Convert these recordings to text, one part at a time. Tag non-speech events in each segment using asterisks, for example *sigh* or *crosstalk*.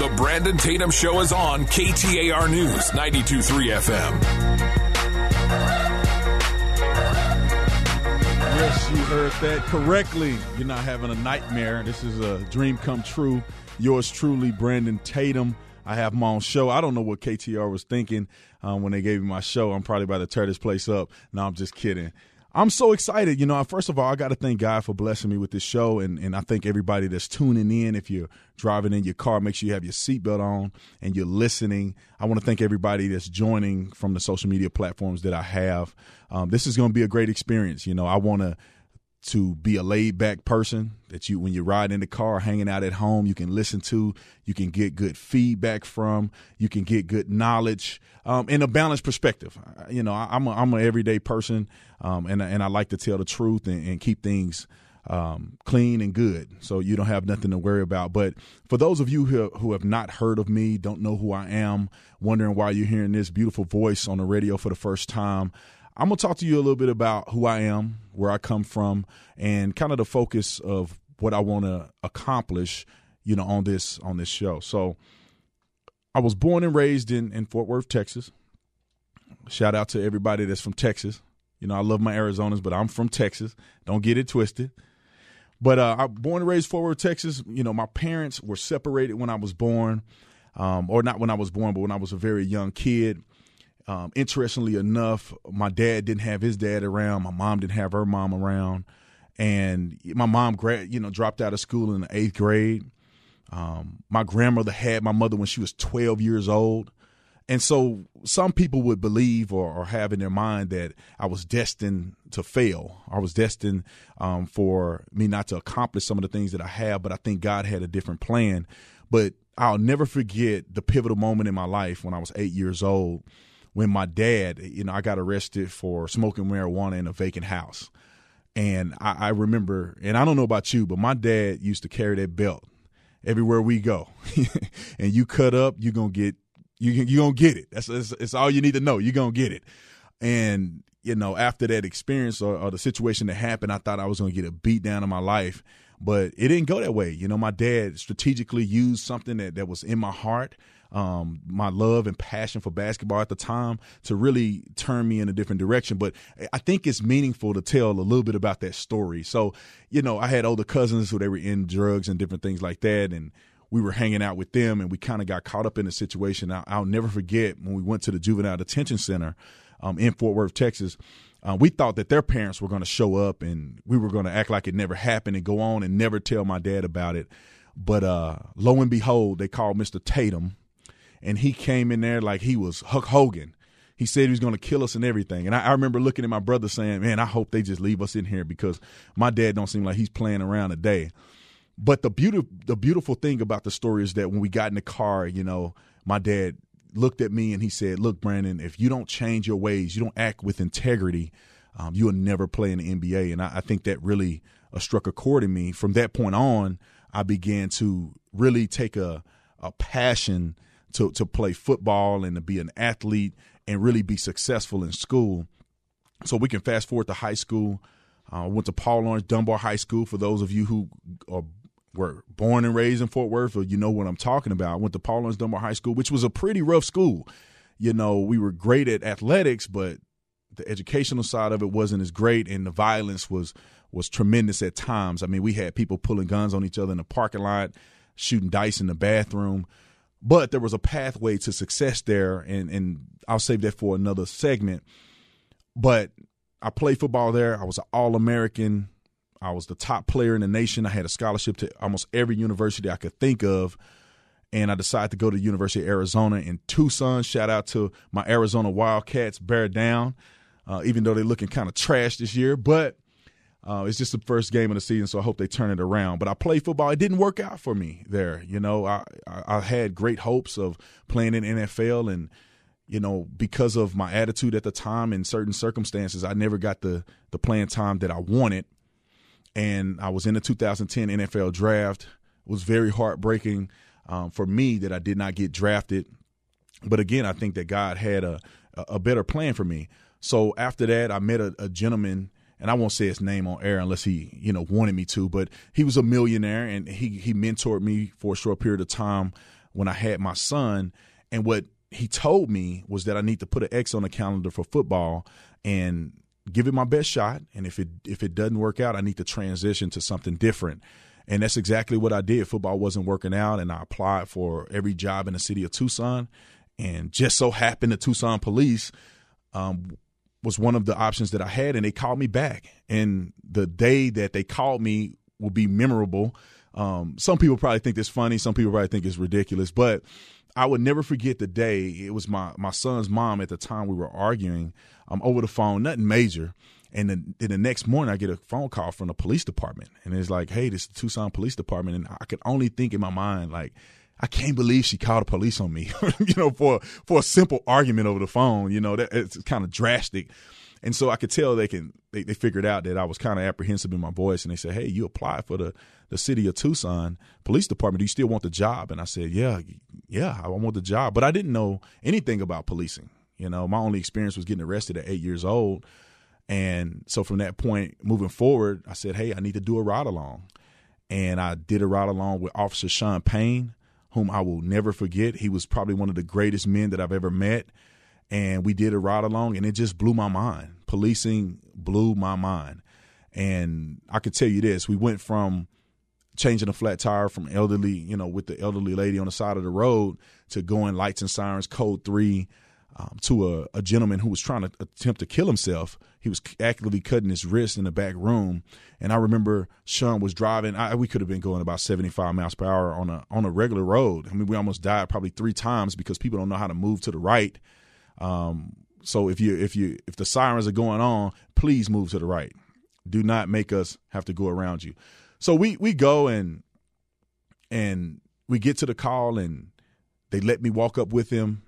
The Brandon Tatum Show is on KTAR News 923 FM. Yes, you heard that correctly. You're not having a nightmare. This is a dream come true. Yours truly, Brandon Tatum. I have my own show. I don't know what KTAR was thinking um, when they gave me my show. I'm probably about to tear this place up. No, I'm just kidding. I'm so excited. You know, first of all, I got to thank God for blessing me with this show. And, and I thank everybody that's tuning in. If you're driving in your car, make sure you have your seatbelt on and you're listening. I want to thank everybody that's joining from the social media platforms that I have. Um, this is going to be a great experience. You know, I want to to be a laid back person that you when you ride in the car hanging out at home you can listen to you can get good feedback from you can get good knowledge um, in a balanced perspective. You know I, am a, I'm an everyday person um, and, and I like to tell the truth and, and keep things um, clean and good. So you don't have nothing to worry about. But for those of you who, who have not heard of me don't know who I am wondering why you're hearing this beautiful voice on the radio for the first time I'm going to talk to you a little bit about who I am, where I come from, and kind of the focus of what I want to accomplish, you know, on this on this show. So, I was born and raised in in Fort Worth, Texas. Shout out to everybody that's from Texas. You know, I love my Arizonas, but I'm from Texas. Don't get it twisted. But uh, I born and raised Fort Worth, Texas. You know, my parents were separated when I was born, um, or not when I was born, but when I was a very young kid. Um, interestingly enough, my dad didn't have his dad around. My mom didn't have her mom around, and my mom, you know, dropped out of school in the eighth grade. Um, my grandmother had my mother when she was 12 years old. And so some people would believe or, or, have in their mind that I was destined to fail. I was destined um, for me not to accomplish some of the things that I have, but I think God had a different plan. But I'll never forget the pivotal moment in my life when I was eight years old when my dad, you know, I got arrested for smoking marijuana in a vacant house. And I, I remember, and I don't know about you, but my dad used to carry that belt everywhere we go. *laughs* and you cut up, you're gonna get you you gonna get it. That's, that's, that's all you need to know. You're gonna get it. And you know, after that experience or, or, the situation that happened, I thought I was gonna get a beat down in my life, but it didn't go that way. You know, my dad strategically used something that that was in my heart um, my love and passion for basketball at the time to really turn me in a different direction. But I think it's meaningful to tell a little bit about that story. So, you know, I had older cousins who they were in drugs and different things like that, and we were hanging out with them, and we kind of got caught up in the situation. I'll, I'll, never forget when we went to the juvenile detention center um, in Fort Worth, Texas. Uh, we thought that their parents were going to show up and we were going to act like it never happened and go on and never tell my dad about it. But uh, lo and behold, they called Mr. Tatum and he came in there like he was Hulk Hogan. He said he was going to kill us and everything. And I, I, remember looking at my brother saying, "Man, I hope they just leave us in here because my dad don't seem like he's playing around today." But the beauty, the beautiful thing about the story is that when we got in the car, you know, my dad looked at me and he said, "Look, Brandon, if you don't change your ways, you don't act with integrity, um, you will never play in the NBA." And I, I think that really uh, struck a chord in me. From that point on, I began to really take a a passion to to play football and to be an athlete and really be successful in school. So we can fast forward to high school. I uh, went to Paul Laurence Dunbar High School. For those of you who are were born and raised in Fort Worth, or you know what I'm talking about. I went to Paul Laurence Dunbar High School, which was a pretty rough school. You know, we were great at athletics, but the educational side of it wasn't as great, and the violence was was tremendous at times. I mean, we had people pulling guns on each other in the parking lot, shooting dice in the bathroom. But there was a pathway to success there, and and I'll save that for another segment. But I played football there. I was an All American. I was the top player in the nation. I had a scholarship to almost every university I could think of. And I decided to go to the University of Arizona in Tucson. Shout out to my Arizona Wildcats, bear down, uh, even though they're looking kind of trash this year. But uh, it's just the first game of the season, so I hope they turn it around. But I played football; it didn't work out for me there. You know, I I had great hopes of playing in NFL, and you know, because of my attitude at the time and certain circumstances, I never got the the playing time that I wanted. And I was in the 2010 NFL draft. It was very heartbreaking um, for me that I did not get drafted. But again, I think that God had a a better plan for me. So after that, I met a, a gentleman and I won't say his name on air unless he, you know, wanted me to, but he was a millionaire and he he mentored me for a short period of time. when I had my son. And what he told me was that I need to put an X on the calendar for football and give it my best shot. And if it if it doesn't work out, I need to transition to something different. And that's exactly what I did. Football wasn't working out, and I applied for every job in the city of Tucson. And just so happened the Tucson police um, was one of the options that I had, and they called me back. And the day that they called me will be memorable. Um, some people probably think it's funny, some people probably think it's ridiculous, but I would never forget the day. It was my my son's mom at the time we were arguing um, over the phone, nothing major. And then, then the next morning, I get a phone call from the police department, and it's like, "Hey, this is the Tucson Police Department," and I could only think in my mind like. I can't believe she called the police on me, *laughs* you know, for for a simple argument over the phone. You know, that it's kind of drastic. And so I could tell they can they, they figured out that I was kind of apprehensive in my voice and they said, Hey, you applied for the, the city of Tucson police department. Do you still want the job? And I said, Yeah, yeah, I want the job. But I didn't know anything about policing. You know, my only experience was getting arrested at eight years old. And so from that point moving forward, I said, Hey, I need to do a ride along. And I did a ride along with Officer Sean Payne, whom I will never forget. He was probably one of the greatest men that I've ever met and we did a ride along and it just blew my mind. Policing blew my mind. And I could tell you this, we went from changing a flat tire from elderly, you know, with the elderly lady on the side of the road to going lights and sirens code 3 um, to a, a, gentleman who was trying to attempt to kill himself. He was actively cutting his wrist in the back room, and I remember Sean was driving. I, we could have been going about seventy five miles per hour on a on a regular road. I mean, we almost died probably three times because people don't know how to move to the right um, so if you if you if the sirens are going on, please move to the right. Do not make us have to go around you. So we we go and and we get to the call and they let me walk up with him.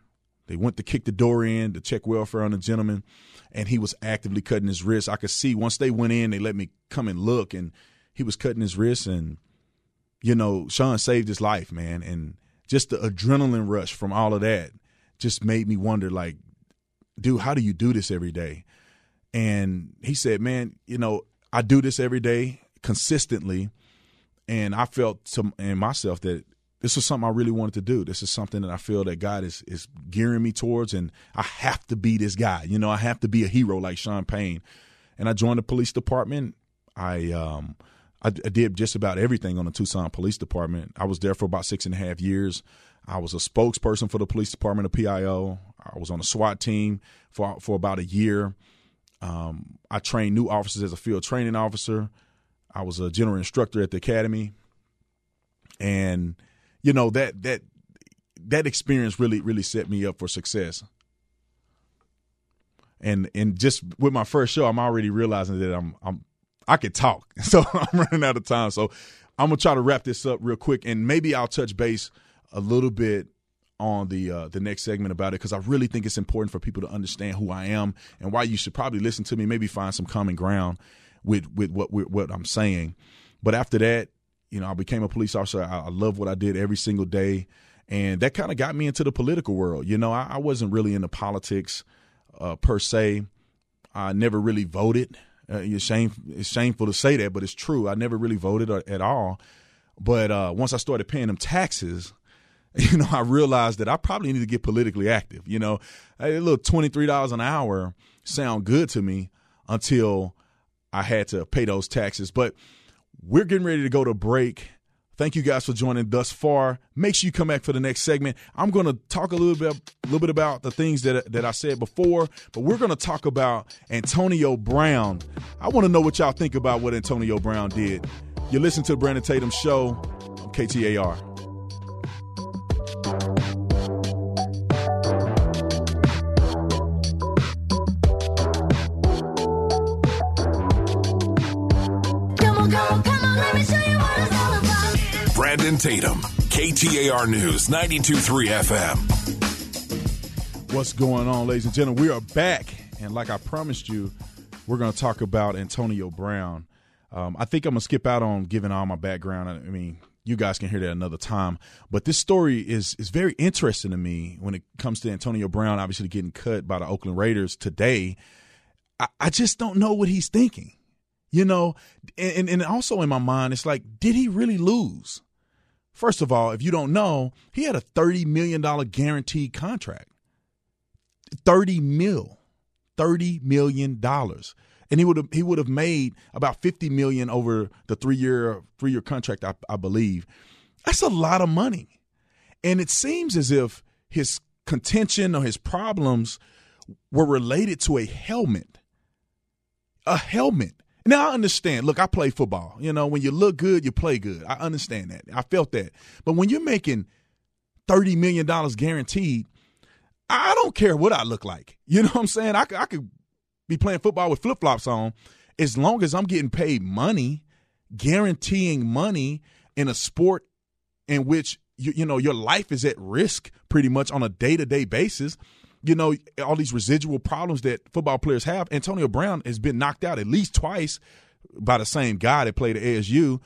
They went to kick the door in to check welfare on the gentleman, and he was actively cutting his wrist. I could see once they went in, they let me come and look, and he was cutting his wrist. And you know, Sean saved his life, man. And just the adrenaline rush from all of that just made me wonder, like, dude, how do you do this every day? And he said, man, you know, I do this every day consistently. And I felt to in myself that this is something I really wanted to do. This is something that I feel that God is is gearing me towards, and I have to be this guy. You know, I have to be a hero like Sean Payne. And I joined the police department. I um I, I did just about everything on the Tucson Police Department. I was there for about six and a half years. I was a spokesperson for the police department of PIO. I was on a SWAT team for for about a year. Um, I trained new officers as a field training officer. I was a general instructor at the academy, and you know that that that experience really really set me up for success. And and just with my first show, I'm already realizing that I'm I'm I could talk, *laughs* so I'm running out of time. So I'm gonna try to wrap this up real quick, and maybe I'll touch base a little bit on the uh, the next segment about it because I really think it's important for people to understand who I am and why you should probably listen to me. Maybe find some common ground with with what what I'm saying. But after that, you know, I became a police officer. I, I love what I did every single day, and that kind of got me into the political world. You know, I, I wasn't really into politics uh, per se. I never really voted. Uh, it's, shame, it's shameful to say that, but it's true. I never really voted uh, at all. But uh, once I started paying them taxes, *laughs* you know, I realized that I probably need to get politically active. You know, a little twenty three dollars an hour sound good to me until I had to pay those taxes. But we're getting ready to go to break. Thank you guys for joining thus far. Make sure you come back for the next segment. I'm going to talk a little bit, a little bit about the things that that I said before, but we're going to talk about Antonio Brown. I want to know what y'all think about what Antonio Brown did. You listen to the Brandon Tatum Show on KTAR. Brandon Tatum, KTAR News, 92.3 FM. What's going on, ladies and gentlemen? We are back, and like I promised you, we're going to talk about Antonio Brown. Um, I think I'm going to skip out on giving all my background. I mean, you guys can hear that another time. But this story is is very interesting to me when it comes to Antonio Brown, obviously getting cut by the Oakland Raiders today. I, I just don't know what he's thinking. You know, and, and also in my mind, it's like, did he really lose? First of all, if you don't know, he had a $30 million guaranteed contract. 30 mil. 30 million dollars. And he would have he would have made about 50 million over the 3-year 3-year contract I, I believe. That's a lot of money. And it seems as if his contention or his problems were related to a helmet. A helmet. Now I understand. Look, I play football. You know, when you look good, you play good. I understand that. I felt that. But when you're making thirty million dollars guaranteed, I don't care what I look like. You know what I'm saying? I, I could be playing football with flip flops on, as long as I'm getting paid money, guaranteeing money in a sport in which you, you know your life is at risk pretty much on a day to day basis you know, all these residual problems that football players have. Antonio Brown has been knocked out at least twice by the same guy that played at ASU,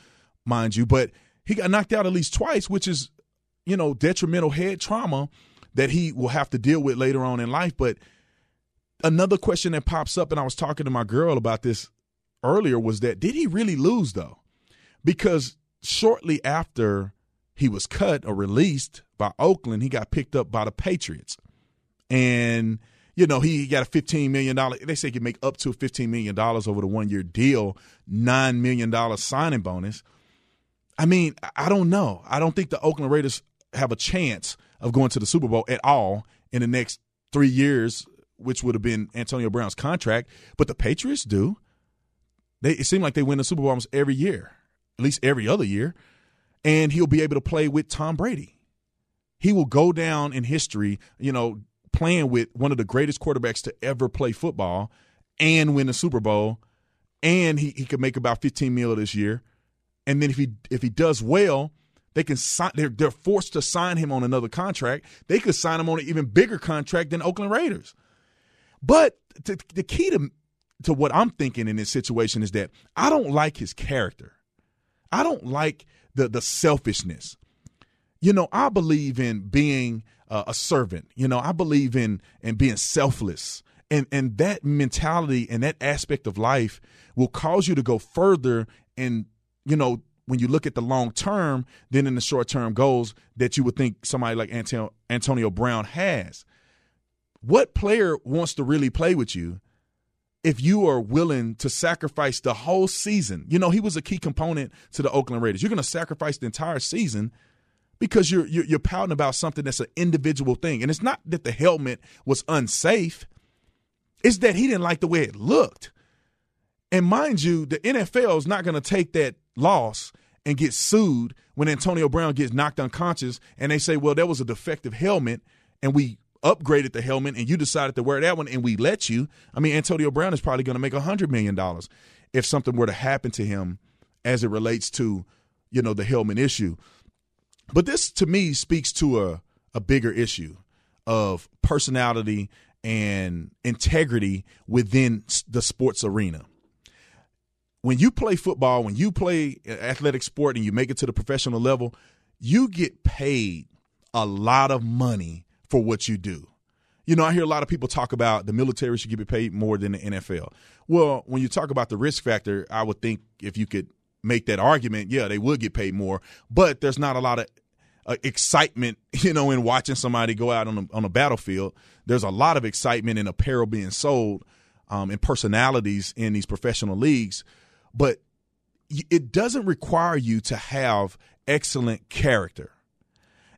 mind you, but he got knocked out at least twice, which is, you know, detrimental head trauma that he will have to deal with later on in life. But another question that pops up, and I was talking to my girl about this earlier, was that did he really lose though? Because shortly after he was cut or released by Oakland, he got picked up by the Patriots and you know he got a fifteen million dollar. They say he can make up to fifteen million dollars over the one year deal, nine million dollar signing bonus. I mean, I don't know. I don't think the Oakland Raiders have a chance of going to the Super Bowl at all in the next three years, which would have been Antonio Brown's contract. But the Patriots do. They it seems like they win the Super Bowl almost every year, at least every other year, and he'll be able to play with Tom Brady. He will go down in history, you know, playing with one of the greatest quarterbacks to ever play football and win a Super Bowl, and he, he could make about 15 mil this year. And then if he if he does well, they can sign. They're they're forced to sign him on another contract. They could sign him on an even bigger contract than Oakland Raiders. But to, the key to to what I'm thinking in this situation is that I don't like his character. I don't like the the selfishness. You know, I believe in being uh, a servant. You know, I believe in in being selfless. And and that mentality and that aspect of life will cause you to go further and you know, when you look at the long term than in the short term goals that you would think somebody like Antonio, Antonio Brown has. What player wants to really play with you if you are willing to sacrifice the whole season? You know, he was a key component to the Oakland Raiders. You're going to sacrifice the entire season because you're, you're, you're pouting about something that's an individual thing, and it's not that the helmet was unsafe; it's that he didn't like the way it looked. And mind you, the NFL is not going to take that loss and get sued when Antonio Brown gets knocked unconscious, and they say, "Well, that was a defective helmet, and we." upgraded the helmet and you decided to wear that one and we let you i mean antonio brown is probably going to make a hundred million dollars if something were to happen to him as it relates to you know the helmet issue but this to me speaks to a, a bigger issue of personality and integrity within the sports arena. When you play football, when you play athletic sport and you make it to the professional level, you get paid a lot of money for what you do. You know, I hear a lot of people talk about the military should get paid more than the NFL. Well, when you talk about the risk factor, I would think if you could make that argument, yeah, they would get paid more. But there's not a lot of uh, excitement, *laughs* you know, in watching somebody go out on a, on a battlefield. There's a lot of excitement in apparel being sold, um, and personalities in these professional leagues, but it doesn't require you to have excellent character.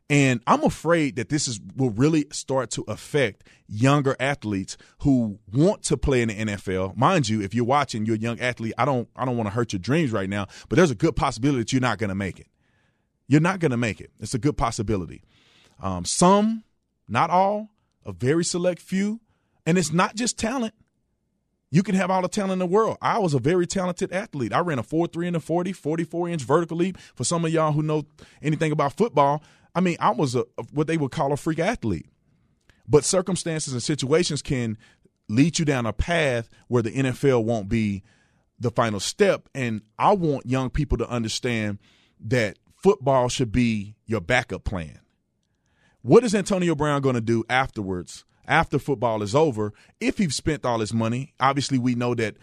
And I'm afraid that this is will really start to affect younger athletes who want to play in the NFL. Mind you, if you're watching, you're a young athlete. I don't I don't want to hurt your dreams right now, but there's a good possibility that you're not going to make it. You're not going to make it. It's a good possibility. Um, some, not all, a very select few, and it's not just talent. You can have all the talent in the world. I was a very talented athlete. I ran a 4 3 and a 40, 44 inch vertical leap. For some of y'all who know anything about football, I mean, I was a, what they would call a freak athlete. But circumstances and situations can lead you down a path where the NFL won't be the final step. And I want young people to understand that football should be your backup plan. What is Antonio Brown going to do afterwards, after football is over, if he's spent all his money? Obviously, we know that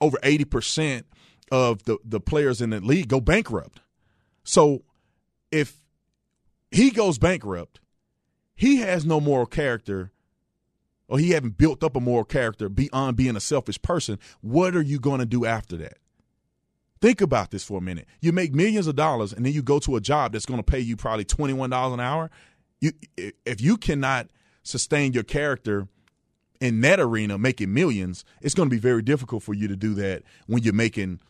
over 80% of the, the players in the league go bankrupt. So if he goes bankrupt, he has no moral character or he haven't built up a moral character beyond being a selfish person, what are you going to do after that? Think about this for a minute. You make millions of dollars and then you go to a job that's going to pay you probably $21 an hour. You, if you cannot sustain your character in that arena making millions, it's going to be very difficult for you to do that when you're making,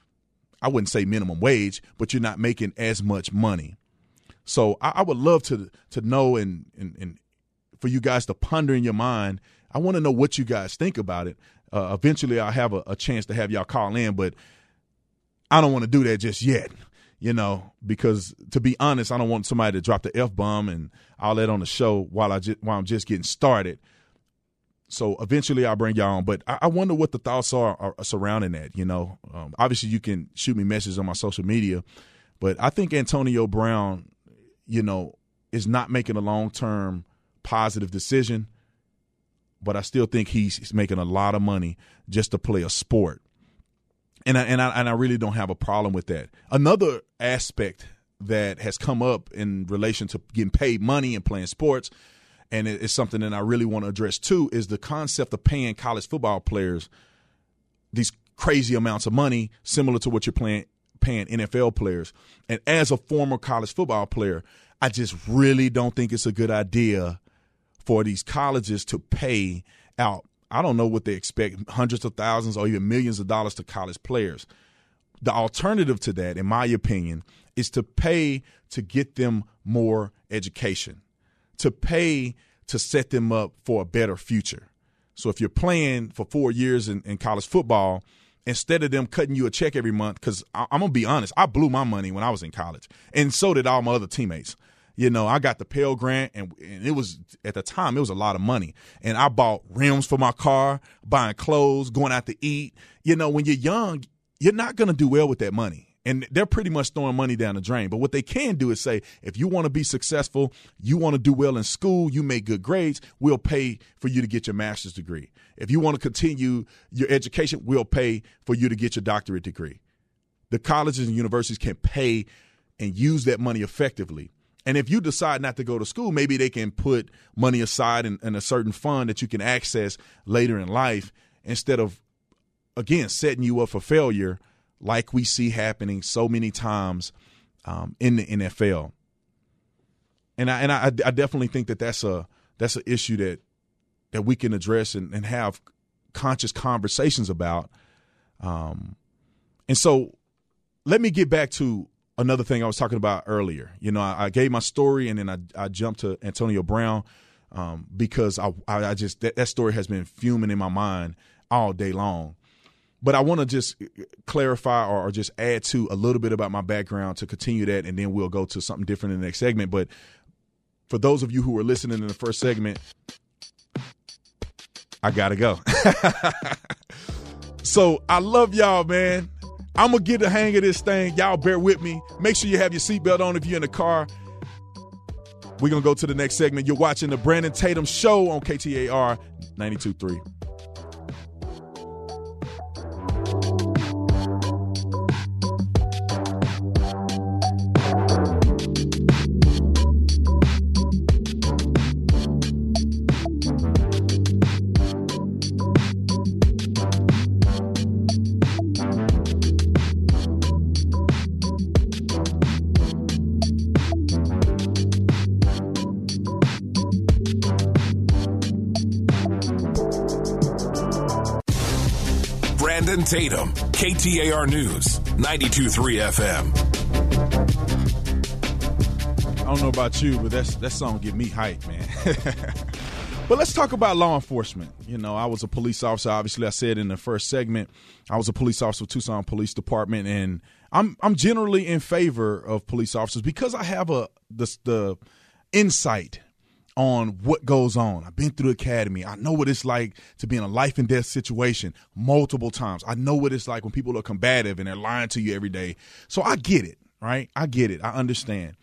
I wouldn't say minimum wage, but you're not making as much money. So I, I would love to to know and, and, and for you guys to ponder in your mind. I want to know what you guys think about it. Uh, eventually, I'll have a, a chance to have y'all call in, but I don't want to do that just yet you know, because to be honest, I don't want somebody to drop the f bomb and all that on the show while I just while I'm just getting started. So eventually, I'll bring y'all on. But I, I wonder what the thoughts are, are surrounding that. You know, um, obviously, you can shoot me messages on my social media, but I think Antonio Brown you know, is not making a long term positive decision. But I still think he's, making a lot of money just to play a sport, and I, and I and I really don't have a problem with that. Another aspect that has come up in relation to getting paid money and playing sports, and it's something that I really want to address too, is the concept of paying college football players these crazy amounts of money, similar to what you're playing paying NFL players. And as a former college football player, I just really don't think it's a good idea for these colleges to pay out. I don't know what they expect hundreds of thousands or even millions of dollars to college players. The alternative to that, in my opinion, is to pay to get them more education, to pay to set them up for a better future. So if you're playing for four years in, in college football, instead of them cutting you a check every month, because I'm gonna be honest, I blew my money when I was in college, and so did all my other teammates. You know, I got the Pell Grant, and, and it was at the time it was a lot of money, and I bought rims for my car, buying clothes, going out to eat. You know, when you're young, you're not gonna do well with that money and they're pretty much throwing money down the drain. But what they can do is say, if you want to be successful, you want to do well in school, you make good grades, we'll pay for you to get your master's degree. If you want to continue your education, we'll pay for you to get your doctorate degree. The colleges and universities can pay and use that money effectively. And if you decide not to go to school, maybe they can put money aside in, in a certain fund that you can access later in life instead of, again, setting you up for failure like we see happening so many times um, in the NFL. And I and I, I, definitely think that that's a that's an issue that that we can address and, and have conscious conversations about. Um, and so, let me get back to another thing I was talking about earlier. You know, I, I gave my story and then I, I jumped to Antonio Brown um, because I, I just that, that story has been fuming in my mind all day long. But I want to just uh, clarify or, or, just add to a little bit about my background to continue that, and then we'll go to something different in the next segment. But for those of you who were listening in the first segment, I gotta go. *laughs* so I love y'all, man. I'm gonna get the hang of this thing. Y'all bear with me. Make sure you have your seatbelt on if you're in the car. We're gonna go to the next segment. You're watching the Brandon Tatum Show on KTAR 92.3. Tatum, KTAR News, 92.3 FM. I don't know about you, but that's that song get me hyped, man. *laughs* but let's talk about law enforcement. You know, I was a police officer. Obviously, I said in the first segment, I was a police officer with Tucson Police Department, and I'm I'm generally in favor of police officers because I have a the the insight on what goes on. I've been through academy. I know what it's like to be in a life and death situation multiple times. I know what it's like when people are combative and they're lying to you every day. So I get it, right? I get it. I understand.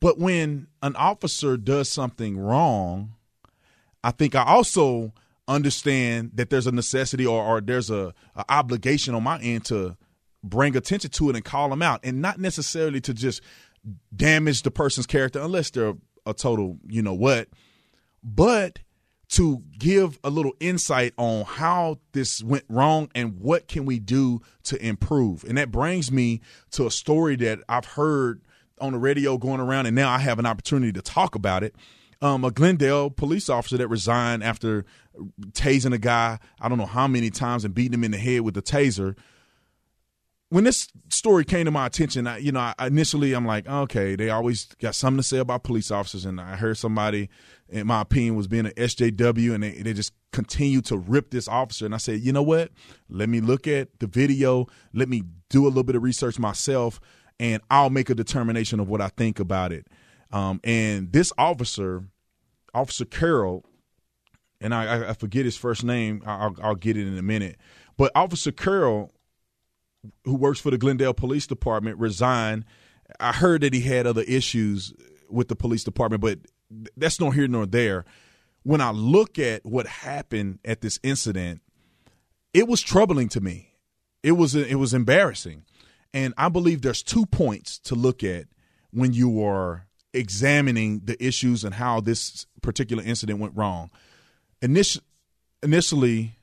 But when an officer does something wrong, I think I also understand that there's a necessity or, or there's a, a obligation on my end to bring attention to it and call them out and not necessarily to just damage the person's character unless they're a total, you know what. But to give a little insight on how this went wrong and what can we do to improve. And that brings me to a story that I've heard on the radio going around, and now I have an opportunity to talk about it. Um, a Glendale police officer that resigned after tasing a guy, I don't know how many times, and beating him in the head with a taser when this story came to my attention, I, you know, I, initially I'm like, okay, they always got something to say about police officers, and I heard somebody, in my opinion, was being an SJW, and they, they just continue to rip this officer. And I said, you know what? Let me look at the video. Let me do a little bit of research myself, and I'll make a determination of what I think about it. Um, and this officer, Officer Carroll, and I, I forget his first name. I'll, I'll get it in a minute. But Officer Carroll who works for the Glendale Police Department, resigned. I heard that he had other issues with the police department, but that's nor here nor there. When I look at what happened at this incident, it was troubling to me. It was it was embarrassing, and I believe there's two points to look at when you are examining the issues and how this particular incident went wrong. Initially, initially,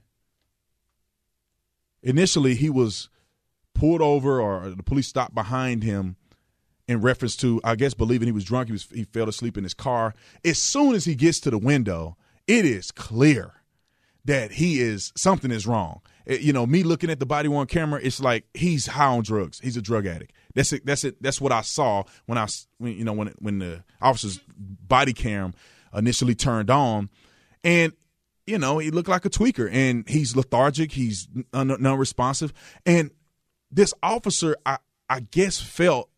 initially he was pulled over or the police stopped behind him in reference to, I guess, believing he was drunk. He was he fell asleep in his car. As soon as he gets to the window, it is clear that he is something is wrong. It, you know, me looking at the body worn camera, it's like he's high on drugs. He's a drug addict. That's it. That's it. That's what I saw when I, when, you know, when when the officer's body cam initially turned on, and you know, he looked like a tweaker, and he's lethargic. He's non-responsive, and this officer, I, I guess, felt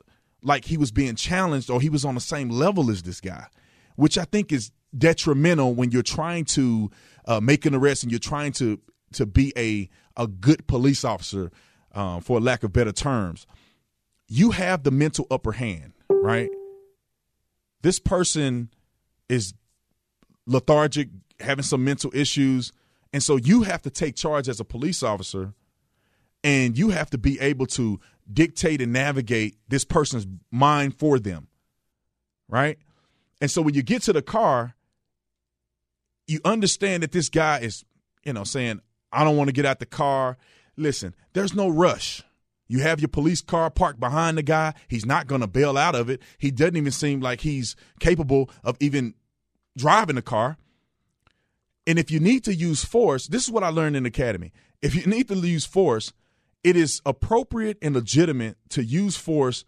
like he was being challenged or he was on the same level as this guy, which I think is detrimental when you're trying to uh, make an arrest and you're trying to to be a a good police officer, um, for lack of better terms. You have the mental upper hand, right? This person is lethargic, having some mental issues, and so you have to take charge as a police officer and you have to be able to dictate and navigate this person's mind for them right? And so when you get to the car you understand that this guy is you know saying i don't want to get out the car. Listen there's no rush. You have your police car parked behind the guy. He's not going to bail out of it. He doesn't even seem like he's capable of even driving the car. And if you need to use force this is what i learned in academy. If you need to use force it is appropriate and legitimate to use force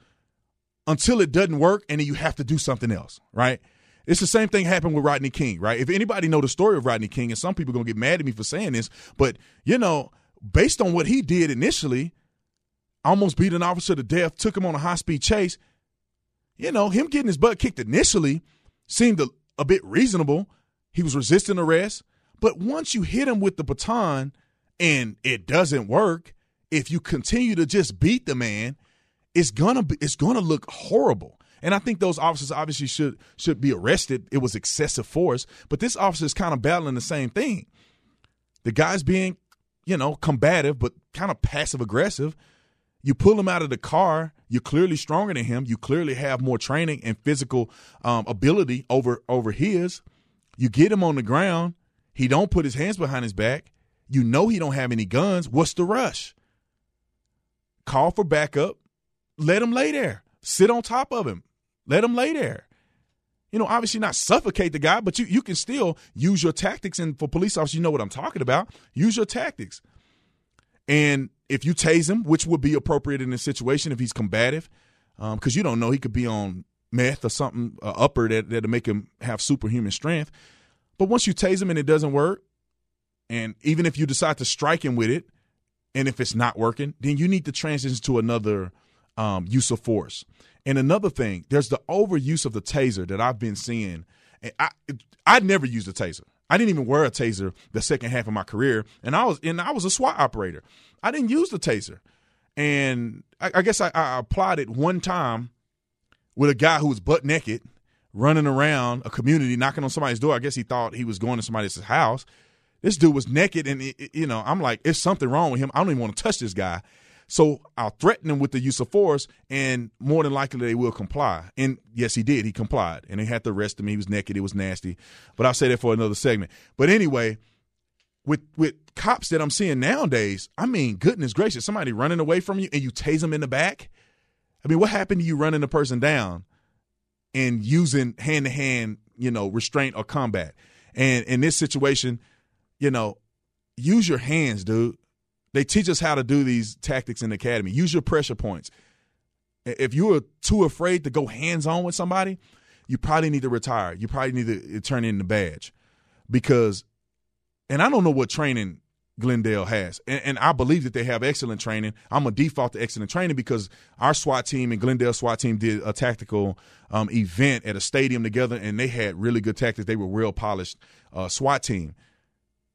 until it doesn't work and then you have to do something else, right? It's the same thing happened with Rodney King, right? If anybody know the story of Rodney King, and some people are gonna get mad at me for saying this, but you know, based on what he did initially, almost beat an officer to death, took him on a high speed chase. You know, him getting his butt kicked initially seemed a, a bit reasonable. He was resisting arrest, but once you hit him with the baton and it doesn't work, if you continue to just beat the man, it's gonna be it's gonna look horrible. And I think those officers obviously should should be arrested. It was excessive force, but this officer is kind of battling the same thing. The guy's being, you know, combative but kind of passive aggressive. You pull him out of the car. You're clearly stronger than him. You clearly have more training and physical um, ability over over his. You get him on the ground. He don't put his hands behind his back. You know he don't have any guns. What's the rush? Call for backup, let him lay there, sit on top of him, let him lay there. You know, obviously not suffocate the guy, but you, you can still use your tactics. And for police officers, you know what I'm talking about. Use your tactics. And if you tase him, which would be appropriate in this situation if he's combative, because um, you don't know, he could be on meth or something uh, upper that that'll make him have superhuman strength. But once you tase him and it doesn't work, and even if you decide to strike him with it, and if it's not working, then you need to transition to another um, use of force. And another thing, there's the overuse of the taser that I've been seeing. And I I never used a taser. I didn't even wear a taser the second half of my career, and I was and I was a SWAT operator. I didn't use the taser, and I, I guess I, I applied it one time with a guy who was butt naked, running around a community, knocking on somebody's door. I guess he thought he was going to somebody's house, this dude was naked, and it, you know, I'm like, it's something wrong with him. I don't even want to touch this guy. So I'll threaten him with the use of force, and more than likely they will comply. And yes, he did. He complied, and they had to arrest him. He was naked. It was nasty. But I'll say that for another segment. But anyway, with with cops that I'm seeing nowadays, I mean, goodness gracious, somebody running away from you and you tase them in the back. I mean, what happened to you running the person down and using hand to hand, you know, restraint or combat? And in this situation, you know, use your hands, dude. They teach us how to do these tactics in the academy. Use your pressure points. If you are too afraid to go hands on with somebody, you probably need to retire. You probably need to turn in the badge because, and I don't know what training Glendale has. And, and, I believe that they have excellent training. I'm a default to excellent training because our SWAT team and Glendale SWAT team did a tactical um, event at a stadium together, and they had really good tactics. They were real polished uh, SWAT team.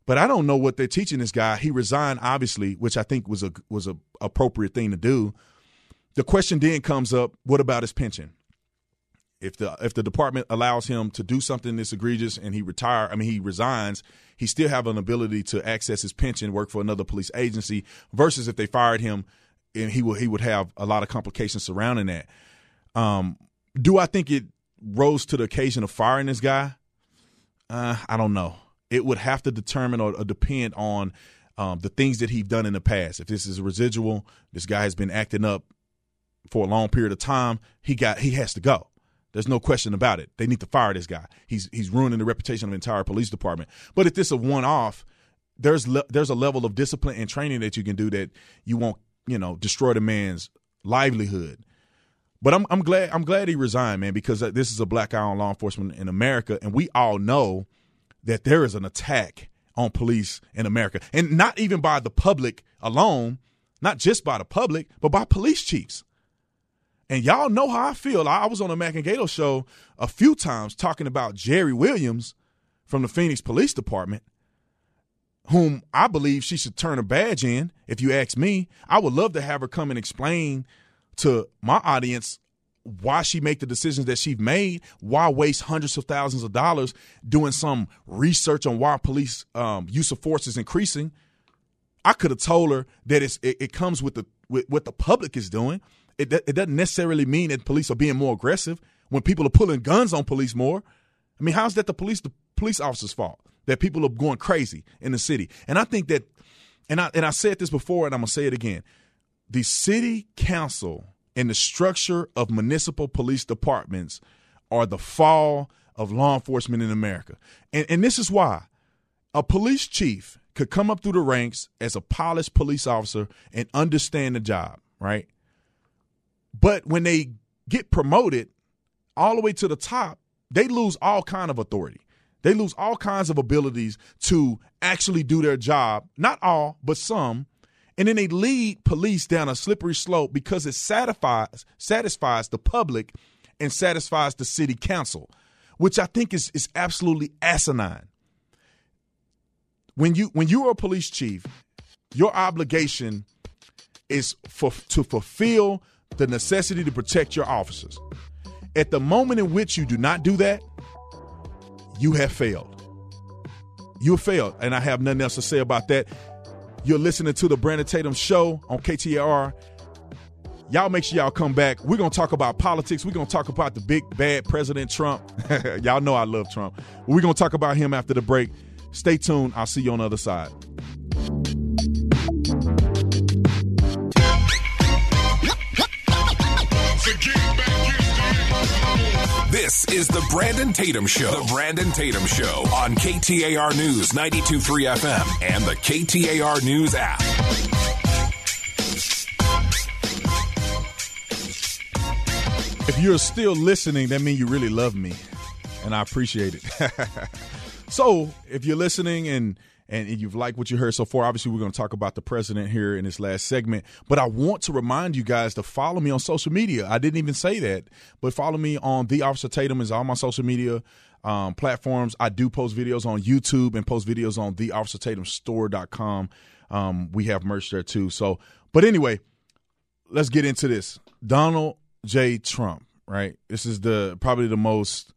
But I don't know what they're teaching this guy. He resigned, obviously, which I think was a was a appropriate thing to do. The question then comes up: What about his pension? If the if the department allows him to do something this egregious and he retire, I mean he resigns, he still have an ability to access his pension, work for another police agency. Versus if they fired him, and he would he would have a lot of complications surrounding that. Um, do I think it rose to the occasion of firing this guy? Uh, I don't know. It would have to determine or, or depend on um, the things that he's done in the past. If this is a residual, this guy has been acting up for a long period of time. He got he has to go. There's no question about it. They need to fire this guy. He's he's ruining the reputation of the entire police department. But if this is a one off, there's le- there's a level of discipline and training that you can do that you won't you know destroy the man's livelihood. But I'm I'm glad I'm glad he resigned, man, because uh, this is a black eye on law enforcement in America, and we all know that there is an attack on police in America, and not even by the public alone, not just by the public, but by police chiefs. And y'all know how I feel. I was on the Mac and Gaydos show a few times talking about Jeri Williams from the Phoenix Police Department, whom I believe she should turn a badge in. If you ask me, I would love to have her come and explain to my audience why she make the decisions that she's made, why waste hundreds of thousands of dollars doing some research on why police um, use of force is increasing. I could have told her that it, it comes with the with what the public is doing it, it doesn't necessarily mean that police are being more aggressive when people are pulling guns on police more. I mean, how's that the police the police officers' fault that people are going crazy in the city? And I think that, and I and I said this before, and I'm gonna say it again: the city council and the structure of municipal police departments are the fall of law enforcement in America. And, and this is why a police chief could come up through the ranks as a polished police officer and understand the job, right? But when they get promoted all the way to the top, they lose all kind of authority. They lose all kinds of abilities to actually do their job. Not all, but some. And then they lead police down a slippery slope because it satisfies satisfies the public and satisfies the city council, which I think is is absolutely asinine. When you when you are a police chief, your obligation is for to fulfill the necessity to protect your officers. At the moment in which you do not do that, you have failed. You have failed. And I have nothing else to say about that. You're listening to the Brandon Tatum Show on KTAR. Y'all make sure y'all come back. We're going to talk about politics. We're going to talk about the big bad President Trump. *laughs* y'all know I love Trump. We're going to talk about him after the break. Stay tuned. I'll see you on the other side. This is the Brandon Tatum Show. The Brandon Tatum Show on KTAR News 923 FM and the KTAR News app. If you're still listening, that means you really love me, and I appreciate it. *laughs* so, if you're listening and and you've liked what you heard so far, obviously we're going to talk about the president here in this last segment. But I want to remind you guys to follow me on social media. I didn't even say that, but follow me on the Officer Tatum is all my social media um, platforms. I do post videos on YouTube and post videos on the Officer Tatum Store.com. Um, we have merch there too. So, but anyway, let's get into this. Donald J. Trump, right? This is the probably the most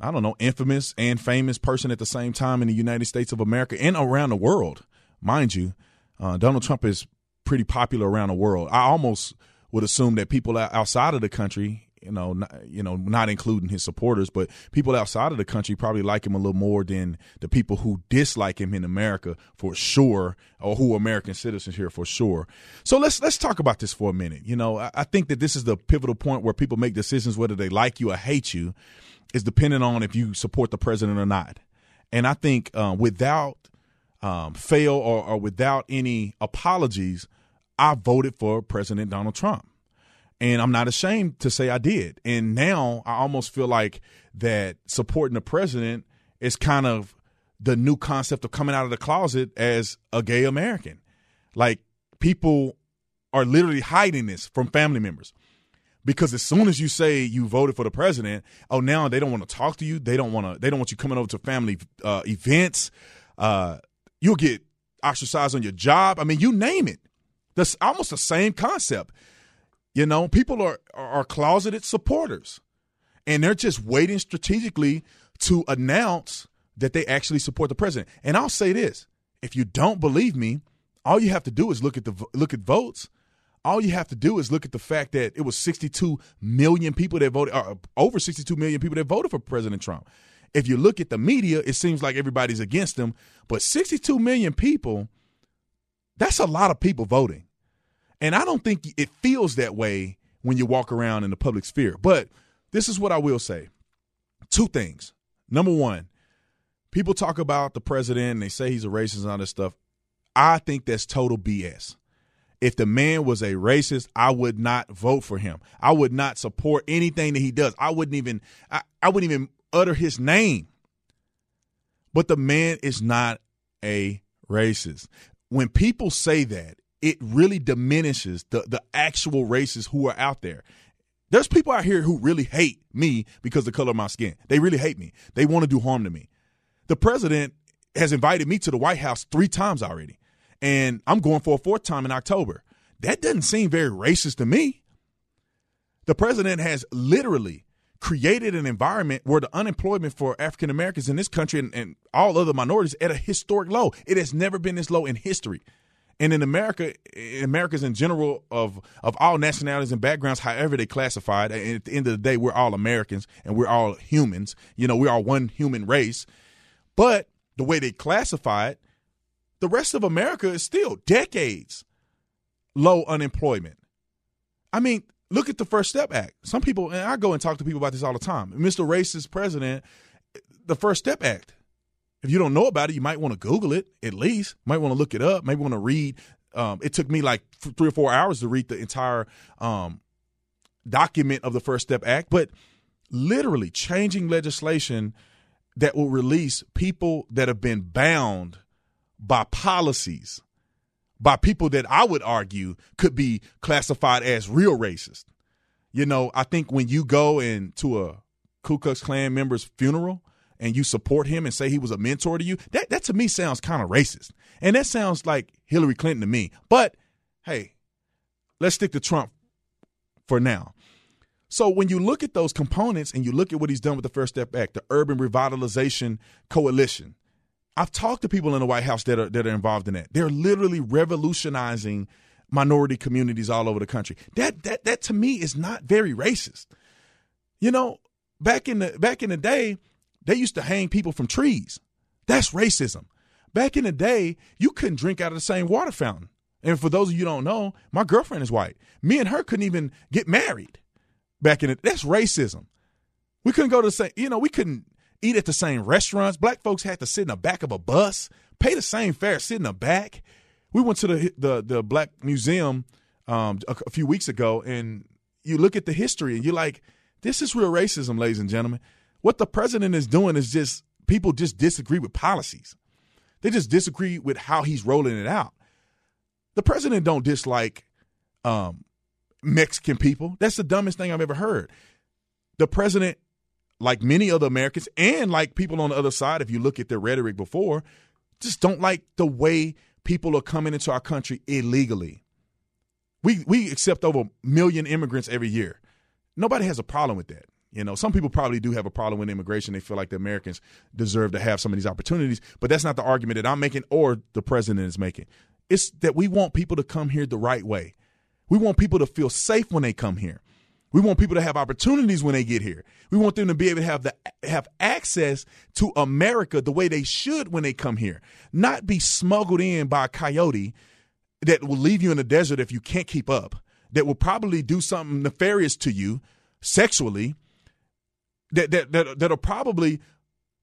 I don't know, infamous and famous person at the same time in the United States of America and around the world, mind you. Uh, Donald Trump is pretty popular around the world. I almost would assume that people outside of the country, you know, not, you know, not including his supporters, but people outside of the country probably like him a little more than the people who dislike him in America for sure, or who are American citizens here for sure. So let's let's talk about this for a minute. You know, I, I think that this is the pivotal point where people make decisions whether they like you or hate you, is dependent on if you support the president or not. And I think uh, without um, fail or, or without any apologies, I voted for President Donald Trump. And I'm not ashamed to say I did. And now I almost feel like that supporting the president is kind of the new concept of coming out of the closet as a gay American. Like people are literally hiding this from family members. Because as soon as you say you voted for the president, oh now they don't want to talk to you. They don't want to. They don't want you coming over to family uh, events. Uh, you'll get ostracized on your job. I mean, you name it. That's almost the same concept. You know, people are are closeted supporters, and they're just waiting strategically to announce that they actually support the president. And I'll say this: if you don't believe me, all you have to do is look at the look at votes. All you have to do is look at the fact that it was 62 million people that voted, or over 62 million people that voted for President Trump. If you look at the media, it seems like everybody's against him, but 62 million people, that's a lot of people voting. And I don't think it feels that way when you walk around in the public sphere. But this is what I will say two things. Number one, people talk about the president and they say he's a racist and all this stuff. I think that's total BS. If the man was a racist, I would not vote for him. I would not support anything that he does. I wouldn't even I, I wouldn't even utter his name. But the man is not a racist. When people say that, it really diminishes the, the actual racists who are out there. There's people out here who really hate me because of the color of my skin. They really hate me. They want to do harm to me. The president has invited me to the White House three times already, and I'm going for a fourth time in October. That doesn't seem very racist to me. The president has literally created an environment where the unemployment for African Americans in this country and, and, all other minorities at a historic low. It has never been this low in history. And in America, in Americans in general of of all nationalities and backgrounds, however they classified, at the end of the day, we're all Americans and we're all humans. You know, we are one human race. But the way they classify it, the rest of America is still decades low unemployment. I mean, look at the First Step Act. Some people, and I go and talk to people about this all the time. Mr. Racist President, the First Step Act if you don't know about it, you might want to Google it at least. Might want to look it up. Maybe want to read. Um, it took me like three or four hours to read the entire um, document of the First Step Act, but literally changing legislation that will release people that have been bound by policies by people that I would argue could be classified as real racist. You know, I think when you go into a Ku Klux Klan member's funeral and you support him and say he was a mentor to you, that, that to me sounds kind of racist. And that sounds like Hillary Clinton to me. But hey, let's stick to Trump for now. So when you look at those components and you look at what he's done with the First Step Act, the Urban Revitalization Coalition, I've talked to people in the White House that are that are involved in that. They're literally revolutionizing minority communities all over the country. That that that to me is not very racist. You know, back in the back in the day, they used to hang people from trees. That's racism. Back in the day, you couldn't drink out of the same water fountain. And for those of you who don't know, my girlfriend is white. Me and her couldn't even get married back in it. That's racism. We couldn't go to the same, you know, we couldn't eat at the same restaurants. Black folks had to sit in the back of a bus, pay the same fare, sit in the back. We went to the the, the Black Museum um, a, a few weeks ago, and you look at the history, and you're like, this is real racism, ladies and gentlemen. What the president is doing is just people just disagree with policies. They just disagree with how he's rolling it out. The president don't dislike um, Mexican people. That's the dumbest thing I've ever heard. The president, like many other Americans and like people on the other side, if you look at their rhetoric before, just don't like the way people are coming into our country illegally. We we accept over a million immigrants every year. Nobody has a problem with that. You know, some people probably do have a problem with immigration. They feel like the Americans deserve to have some of these opportunities, but that's not the argument that I'm making or the president is making. It's that we want people to come here the right way. We want people to feel safe when they come here. We want people to have opportunities when they get here. We want them to be able to have the have access to America the way they should when they come here, not be smuggled in by a coyote that will leave you in the desert if you can't keep up, that will probably do something nefarious to you sexually, that that, that that'll probably,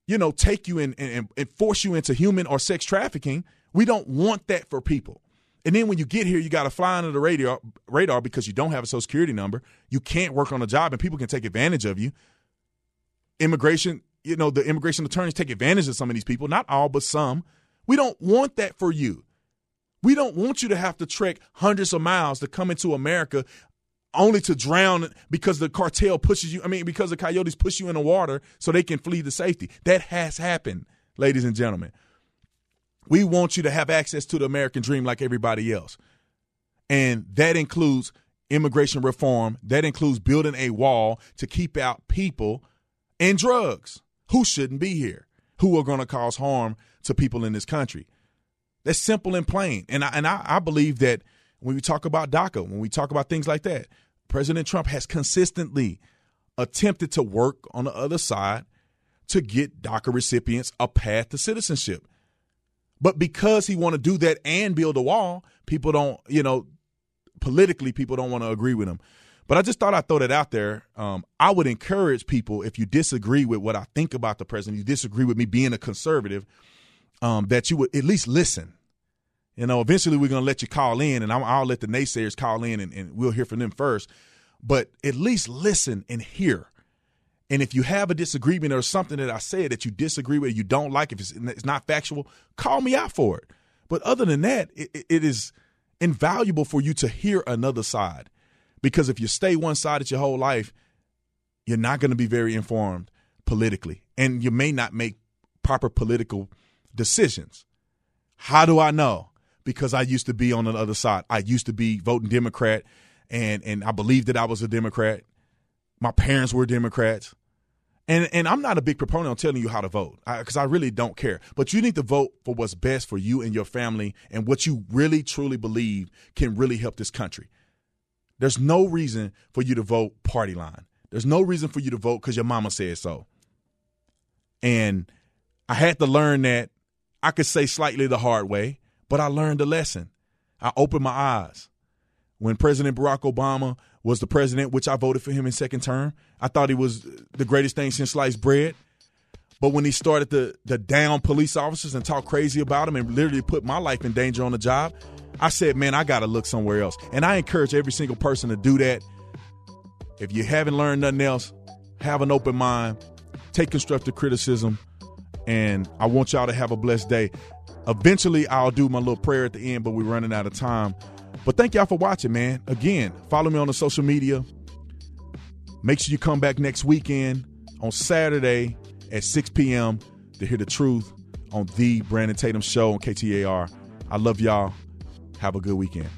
you know, take you and, and, and force you into human or sex trafficking. We don't want that for people. And then when you get here, you got to fly under the radar, radar because you don't have a social security number. You can't work on a job, and people can take advantage of you. Immigration, you know, the immigration attorneys take advantage of some of these people, not all, but some. We don't want that for you. We don't want you to have to trek hundreds of miles to come into America only to drown because the cartel pushes you. I mean, because the coyotes push you in the water so they can flee to safety. That has happened, ladies and gentlemen. We want you to have access to the American dream like everybody else. And that includes immigration reform, that includes building a wall to keep out people and drugs who shouldn't be here, who are going to cause harm to people in this country. That's simple and plain. And I, and I, I believe that when we talk about DACA, when we talk about things like that, President Trump has consistently attempted to work on the other side to get DACA recipients a path to citizenship. But because he want to do that and build a wall, people don't, you know, politically people don't want to agree with him. But I just thought I'd throw that out there. Um, I would encourage people if you disagree with what I think about the president, you disagree with me being a conservative, um, that you would at least listen. You know, eventually we're going to let you call in, and i will let the naysayers call in, and, and we'll hear from them first. But at least listen and hear and if you have a disagreement or something that I said that you disagree with, you don't like, if it's, it's not factual, call me out for it. But other than that, it, it is invaluable for you to hear another side. Because if you stay one sided your whole life, you're not going to be very informed politically. And you may not make proper political decisions. How do I know? Because I used to be on the other side. I used to be voting Democrat and and I believed that I was a Democrat. My parents were Democrats. And and I'm not a big proponent on telling you how to vote because I, I, really don't care. But you need to vote for what's best for you and your family and what you really truly believe can really help this country. There's no reason for you to vote party line. There's no reason for you to vote because your mama said so. And I had to learn that I could say slightly the hard way, but I learned the lesson. I opened my eyes. When President Barack Obama was the president, which I voted for him in second term. I thought he was the greatest thing since sliced bread. But when he started to, to down police officers and talk crazy about them and literally put my life in danger on the job, I said, man, I got to look somewhere else. And I encourage every single person to do that. If you haven't learned nothing else, have an open mind, take constructive criticism, and I want y'all to have a blessed day. Eventually, I'll do my little prayer at the end, but we're running out of time. But thank y'all for watching, man. Again, follow me on the social media. Make sure you come back next weekend on Saturday at 6 p.m. to hear the truth on the Brandon Tatum Show on KTAR. I love y'all. Have a good weekend.